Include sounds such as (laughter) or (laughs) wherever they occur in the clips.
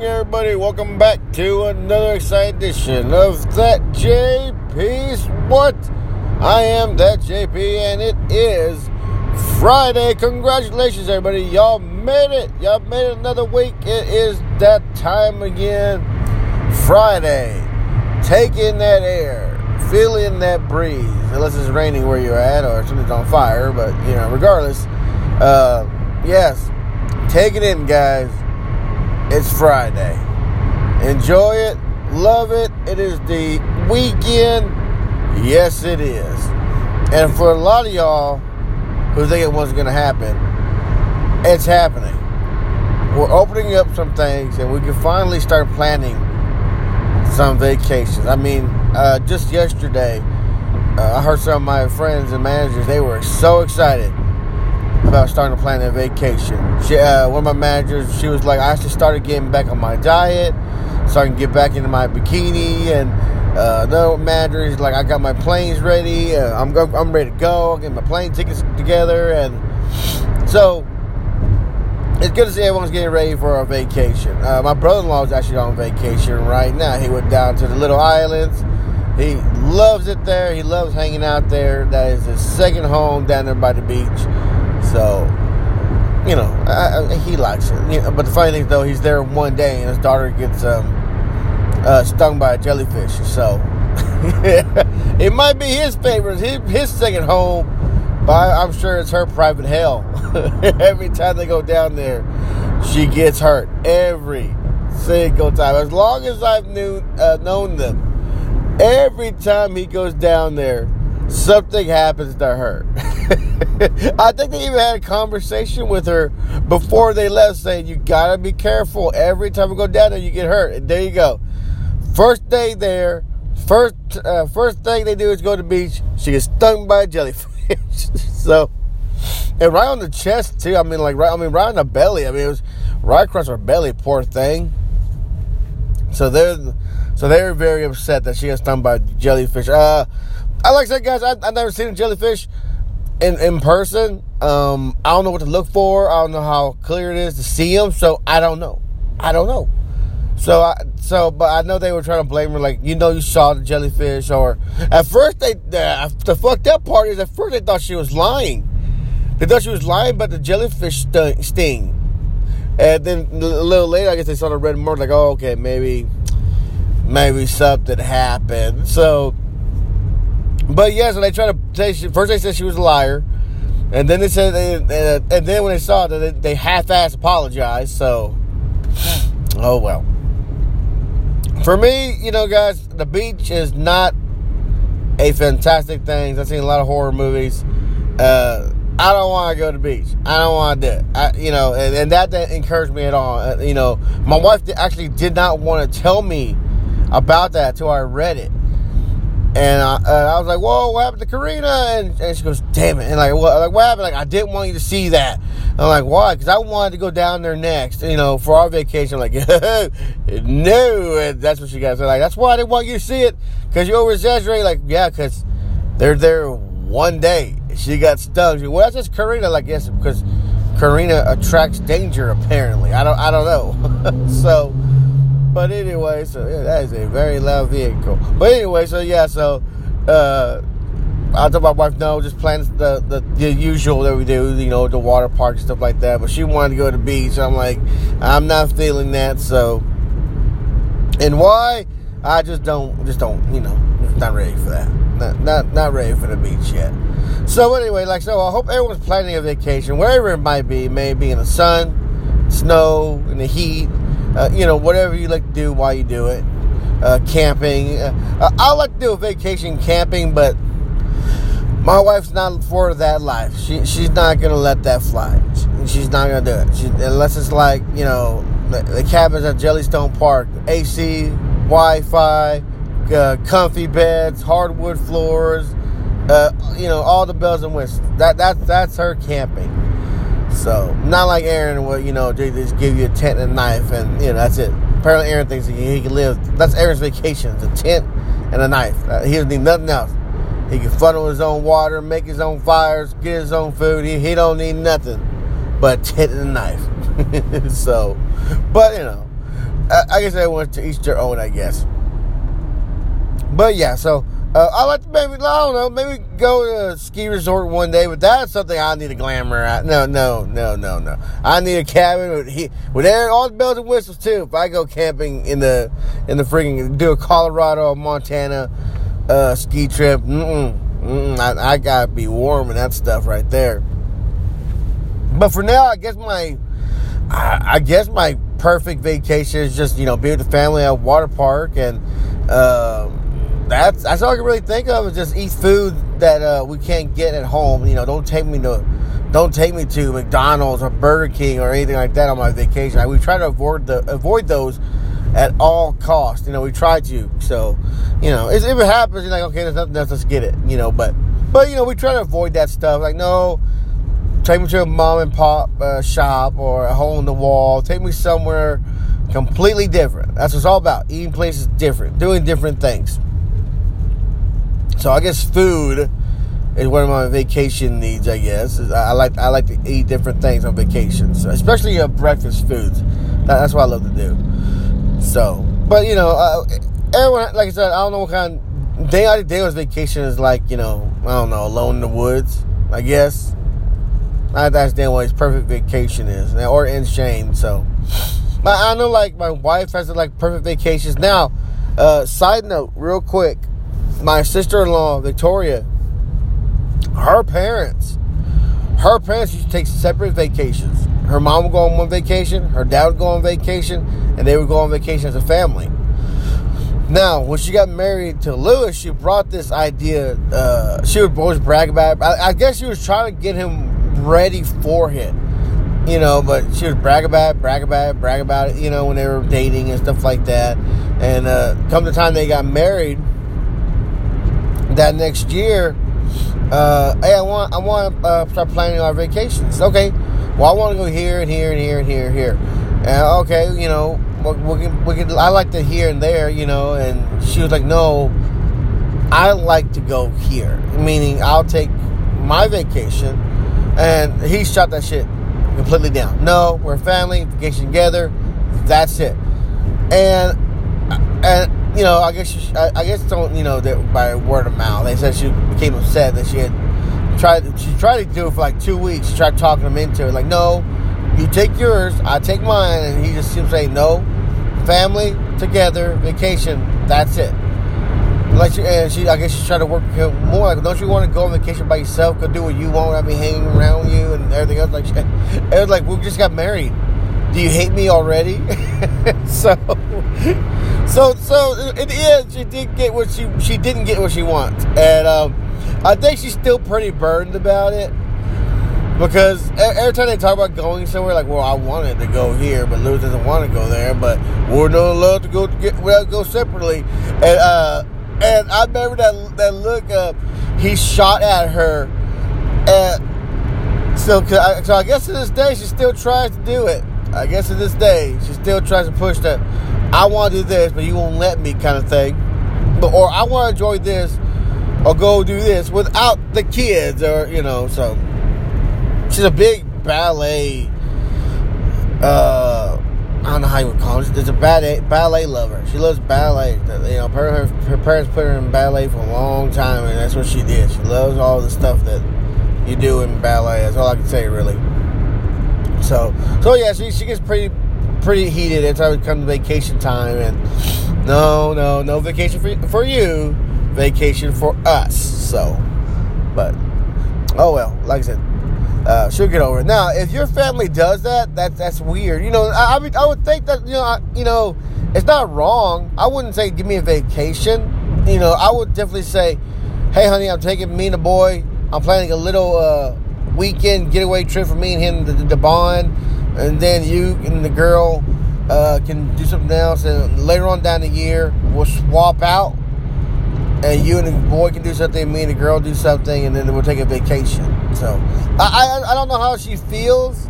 morning, everybody. Welcome back to another exciting edition of That JP's What? I am That JP, and it is Friday. Congratulations, everybody. Y'all made it. Y'all made it another week. It is that time again. Friday. Take in that air, Feel in that breeze. Unless it's raining where you're at or something's on fire, but you know, regardless. Uh, yes, take it in, guys it's Friday. Enjoy it. Love it. It is the weekend. Yes, it is. And for a lot of y'all who think it wasn't going to happen, it's happening. We're opening up some things and we can finally start planning some vacations. I mean, uh, just yesterday, uh, I heard some of my friends and managers, they were so excited about starting to plan a vacation. She, uh, one of my managers, she was like, I actually started getting back on my diet, starting to get back into my bikini, and uh, another manager is like, I got my planes ready, uh, I'm go- I'm ready to go, I'm getting my plane tickets together, and so it's good to see everyone's getting ready for our vacation. Uh, my brother-in-law is actually on vacation right now. He went down to the little islands. He loves it there. He loves hanging out there. That is his second home down there by the beach. So, you know, I, I, he likes it. You know, but the funny thing, is, though, he's there one day and his daughter gets um, uh, stung by a jellyfish. So, (laughs) it might be his favorite, his, his second home, but I'm sure it's her private hell. (laughs) Every time they go down there, she gets hurt. Every single time. As long as I've knew, uh, known them, every time he goes down there, something happens to her. (laughs) (laughs) I think they even had a conversation with her before they left saying, You gotta be careful. Every time we go down there, you get hurt. And there you go. First day there, first uh, first thing they do is go to the beach. She gets stung by a jellyfish. (laughs) so, and right on the chest too. I mean, like right. I mean, right on the belly. I mean, it was right across her belly. Poor thing. So they're so they're very upset that she got stung by jellyfish. Uh, I like I said, guys, I, I've never seen a jellyfish in, in person. Um, I don't know what to look for. I don't know how clear it is to see them. So I don't know. I don't know. So I so but I know they were trying to blame her like you know you saw the jellyfish or at first they the, the fucked up part is at first they thought she was lying. They thought she was lying about the jellyfish sting. And then a little later, I guess they saw the red mark. Like, oh, okay, maybe, maybe something happened. So, but yeah, so they try to say she, first they said she was a liar, and then they said they, uh, and then when they saw that, they, they half-ass apologized. So, (sighs) oh well. For me, you know, guys, the beach is not a fantastic thing. I've seen a lot of horror movies. Uh, I don't want to go to the beach. I don't want to do it. I, you know, and, and that didn't encourage me at all. Uh, you know, my wife actually did not want to tell me about that until I read it. And I, and I, was like, "Whoa, what happened to Karina?" And, and she goes, "Damn it!" And like, what? Like, what happened? Like, I didn't want you to see that. I'm like, "Why?" Because I wanted to go down there next, you know, for our vacation. I'm like, (laughs) no, and that's what she got. So like, that's why I didn't want you to see it because you over exaggerate. Like, yeah, because they're there one day. She got stung. She, well, that's just Karina. Like, yes, because Karina attracts danger. Apparently, I don't. I don't know. (laughs) so. But anyway, so yeah, that is a very loud vehicle. But anyway, so yeah, so uh, I told my wife no, just plan the, the, the usual that we do, you know, the water park stuff like that. But she wanted to go to the beach. So I'm like, I'm not feeling that. So, and why? I just don't, just don't, you know, not ready for that. Not, not, not ready for the beach yet. So anyway, like so, I hope everyone's planning a vacation wherever it might be. Maybe in the sun, snow, in the heat uh, you know, whatever you like to do while you do it. Uh, camping. Uh, I like to do a vacation camping, but my wife's not for that life. She she's not gonna let that fly. She, she's not gonna do it. She, unless it's like you know the, the, cabins at Jellystone Park, AC, Wi-Fi, uh, comfy beds, hardwood floors. Uh, you know all the bells and whistles. That that that's her camping. So not like Aaron, where you know they just give you a tent and a knife, and you know that's it. Apparently, Aaron thinks he, can live. That's Aaron's vacation: a tent and a knife. Uh, he doesn't need nothing else. He can funnel his own water, make his own fires, get his own food. He, he don't need nothing but a tent and a knife. (laughs) so, but you know, I, I guess everyone to each their own, I guess. But yeah, so uh, I like to maybe I don't know maybe go to a ski resort one day, but that's something I need a glamour at. No, no, no, no, no. I need a cabin with he with air, all the bells and whistles too. If I go camping in the in the freaking do a Colorado or Montana uh, ski trip, mm-mm, mm-mm, I, I gotta be warm and that stuff right there. But for now, I guess my I, I guess my perfect vacation is just you know be with the family at a water park and. Uh, that's that's all I can really think of is just eat food that uh, we can't get at home. You know, don't take me to don't take me to McDonald's or Burger King or anything like that on my vacation. I, we try to avoid the avoid those at all costs. You know, we try to. So, you know, if it happens, you're like, okay, there's nothing else, let's get it. You know, but but you know, we try to avoid that stuff. Like, no, take me to a mom and pop uh, shop or a hole in the wall. Take me somewhere completely different. That's what it's all about. Eating places different, doing different things. So I guess food is one of my vacation needs. I guess I like I like to eat different things on vacations, especially uh, breakfast foods. That's what I love to do. So, but you know, uh, everyone like I said, I don't know what kind. Of, day out day vacation is like. You know, I don't know, alone in the woods. I guess. I understand what his perfect vacation is, or in Shane. So, but I know like my wife has like perfect vacations now. Uh, side note, real quick my sister-in-law Victoria, her parents, her parents used to take separate vacations. Her mom would go on one vacation, her dad would go on vacation, and they would go on vacation as a family. Now, when she got married to Lewis, she brought this idea. Uh, she would always brag about it. I, I guess she was trying to get him ready for it you know, but she would brag about it, brag about it, brag about it, you know, when they were dating and stuff like that. And uh, come the time they got married, that next year, uh, hey, I want I want to uh, start planning our vacations. Okay, well, I want to go here and here and here and here and here. And okay, you know, we can, we can, I like to here and there, you know. And she was like, no, I like to go here, meaning I'll take my vacation. And he shot that shit completely down. No, we're family, vacation together. That's it. And and you know, I guess she, I, I, guess don't you know that by word of mouth. They said she became upset that she had tried. She tried to do it for like two weeks. She tried talking him into it. Like, no, you take yours, I take mine, and he just seems saying no. Family together, vacation. That's it. Like she, and she, I guess she tried to work more. Like, don't you want to go on vacation by yourself? Go do what you want. I be hanging around you and everything else. Like, she, (laughs) it was like we just got married. Do you hate me already? (laughs) so so, so in the end, she did get what she she didn't get what she wants, and um, I think she's still pretty burdened about it because every time they talk about going somewhere, like, well, I wanted to go here, but Lou doesn't want to go there, but we're not allowed to go to get well go separately, and uh, and I remember that that look up. He shot at her, and so so I guess to this day she still tries to do it. I guess to this day she still tries to push that I want to do this, but you won't let me kind of thing. But, or I want to enjoy this or go do this without the kids or, you know, so she's a big ballet, uh, I don't know how you would call it. There's a ballet, ballet lover. She loves ballet. You know, her, her parents put her in ballet for a long time, and that's what she did. She loves all the stuff that you do in ballet. That's all I can say, really. So, so yeah, she, she gets pretty pretty heated every time it comes vacation time. And no, no, no vacation for, for you, vacation for us. So, but oh well, like I said, uh, she'll get over it. Now, if your family does that, that that's weird. You know, I, I, mean, I would think that you know, I, you know, it's not wrong. I wouldn't say give me a vacation. You know, I would definitely say, hey, honey, I'm taking me and the boy. I'm planning a little uh, weekend getaway trip for me and him to, to bond and then you and the girl uh, can do something else. And later on down the year, we'll swap out, and you and the boy can do something, me and the girl do something, and then we'll take a vacation. So I, I, I don't know how she feels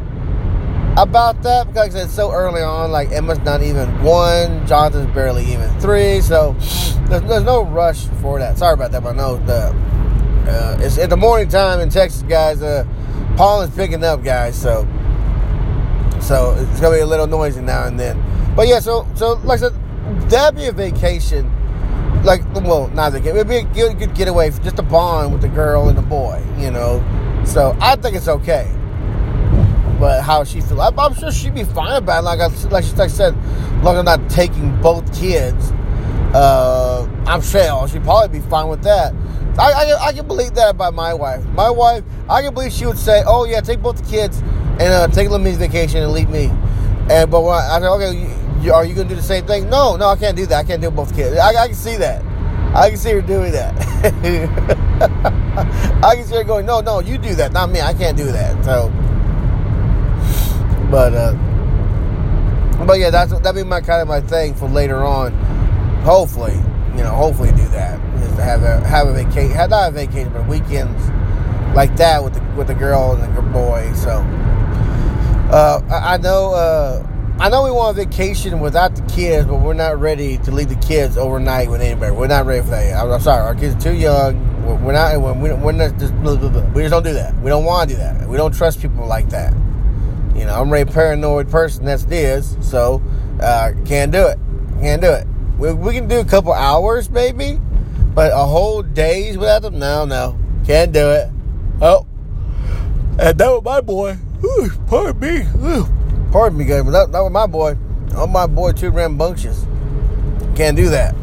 about that because it's so early on. Like Emma's not even one, Jonathan's barely even three, so there's, there's no rush for that. Sorry about that, but I know the uh, it's at the morning time in Texas, guys. Uh, pollen's picking up, guys. So so it's gonna be a little noisy now and then. But yeah, so so like I said, that'd be a vacation. Like, well, not a vacation. It'd be a good, good getaway, just a bond with the girl and the boy, you know. So I think it's okay. But how she feel? I'm, I'm sure she'd be fine about it. Like I, like, she, like I said, long as I'm not taking both kids. Uh, I'm sure she'd probably be fine with that. I, I, I, can believe that about my wife. My wife, I can believe she would say, "Oh yeah, take both the kids and uh, take mini vacation and leave me." And but when I, I said, "Okay, you, are you going to do the same thing?" No, no, I can't do that. I can't do both kids. I, I can see that. I can see her doing that. (laughs) I can see her going, "No, no, you do that, not me. I can't do that." So, but uh, but yeah, that's that'd be my kind of my thing for later on. Hopefully, you know, hopefully do that have a have a vacation, have not a vacation, but weekends like that with the with the girl and the boy. So uh, I, I, know uh, I know we want a vacation without the kids, but we're not ready to leave the kids overnight with anybody. We're not ready for that. I'm, I'm sorry, our kids are too young. We're, we're not. We're, we're not just. Blah, blah, blah. We just don't do that. We don't want to do that. We don't trust people like that. You know, I'm a paranoid person. That's this. So uh, can't do it. Can't do it. We, we can do a couple hours maybe, but a whole days without them? No, no. Can't do it. Oh. And that was my boy. Ooh, pardon me. Ooh, pardon me, guys, but that, that was my boy. Oh, my boy, too rambunctious. Can't do that.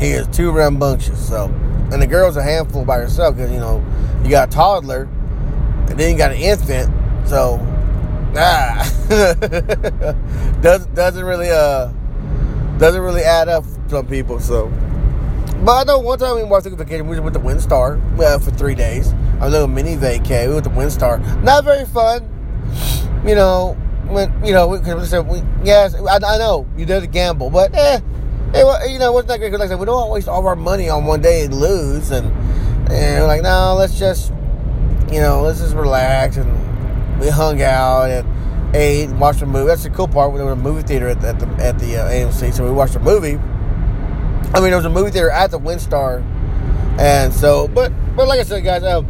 He is too rambunctious. So, and the girl's a handful by herself because, you know, you got a toddler and then you got an infant. So, ah. (laughs) doesn't, doesn't really, uh, doesn't really add up for some people. So, but I know one time we went to vacation, we went to WinStar uh, for three days. A little mini vacay. We went to WinStar. Not very fun. You know, when you know, we, said, we, yes, I, I, know you did a gamble, but eh, it, you know, it wasn't that great. Because like I said, we don't want to waste all of our money on one day and lose, and and we're like, no, let's just, you know, let's just relax, and we hung out and ate, and watched a movie. That's the cool part. We were in a movie theater at the at the, at the uh, AMC, so we watched a movie. I mean, there was a movie theater at the WinStar, and so, but but like I said, guys, um,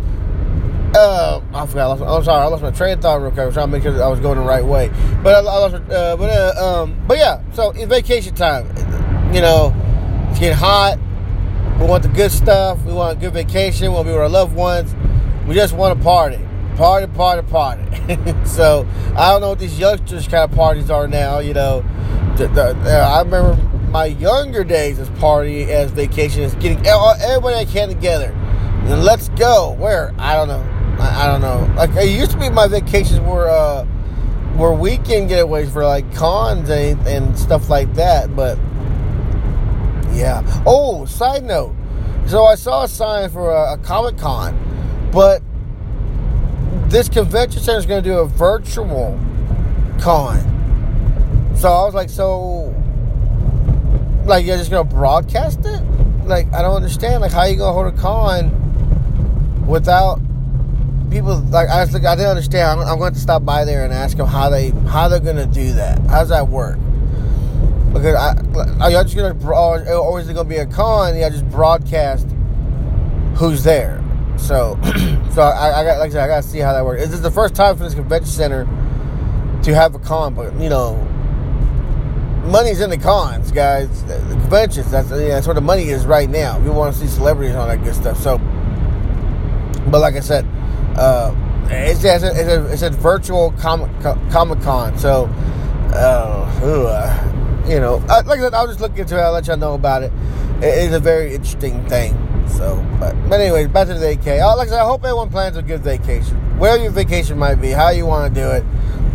uh, I forgot. I am sorry, I lost my train of thought real quick. I was trying to make sure I was going the right way, but I, I lost. Uh, but uh, um, but yeah. So it's vacation time. You know, it's getting hot. We want the good stuff. We want a good vacation. We want to be with our loved ones. We just want to party party, party, party. (laughs) so I don't know what these youngsters kind of parties are now. You know, uh, I remember my younger days as party as vacation is getting everybody I can together. And let's go. Where I don't know. I, I, don't know. Like it used to be, my vacations were uh, were weekend getaways for like cons and, and stuff like that. But yeah. Oh, side note. So I saw a sign for a, a Comic Con, but this convention center is going to do a virtual con. So I was like, so, like, you're just to broadcast it? Like, I don't understand. Like, how you to hold a con without people? Like, I like, I didn't understand. I'm, I'm going to stop by there and ask them how they how they're to do that. How does that work? Because I, are y'all just going to, or is it to be a con? Yeah, just broadcast who's there. So, (clears throat) so I, I, got like I said, I got to see how that works. Is this is the first time for this convention center to have a con, but you know, money's in the cons, guys. The conventions, that's, yeah, that's where the money is right now. We want to see celebrities on that good stuff. So, but like I said, uh, it's, it's, a, it's, a, it's a virtual comic con. So, uh, ooh, uh, you know, like I said, I'll just look into it. I'll let y'all know about it. It is a very interesting thing. So, but, but anyways, back to the vacay. Oh, like I said, I hope everyone plans a good vacation. Where your vacation might be, how you want to do it.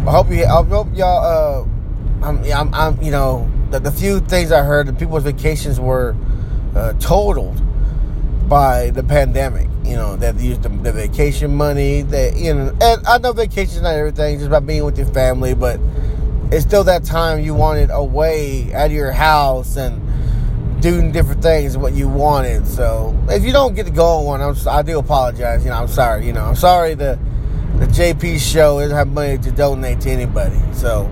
I hope you. I hope y'all. I'm, I'm, I'm. You know, the, the few things I heard, the people's vacations were uh, totaled by the pandemic. You know, that used the, the vacation money. That you know, and I know vacation's not everything, just about being with your family, but it's still that time you wanted away out of your house and doing different things what you wanted. So if you don't get to go on one, I'm, I do apologize. You know, I'm sorry. You know, I'm sorry the the JP show doesn't have money to donate to anybody. So,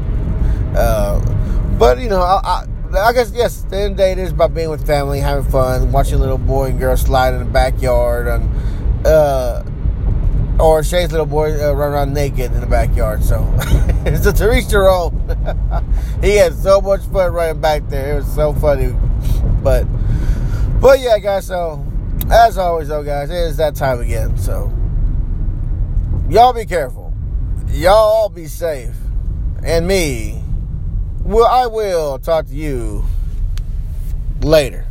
uh, but you know, I, I, I guess yes, the end of the day it is about being with family, having fun, watching little boy and girl slide in the backyard, and uh, or Shay's little boy uh, run around naked in the backyard. So (laughs) it's a Therese Jerome. (laughs) he had so much fun running back there. It was so funny. But but yeah, guys. So as always, though, guys, it is that time again. So y'all be careful. Y'all be safe. And me, well, I will talk to you later.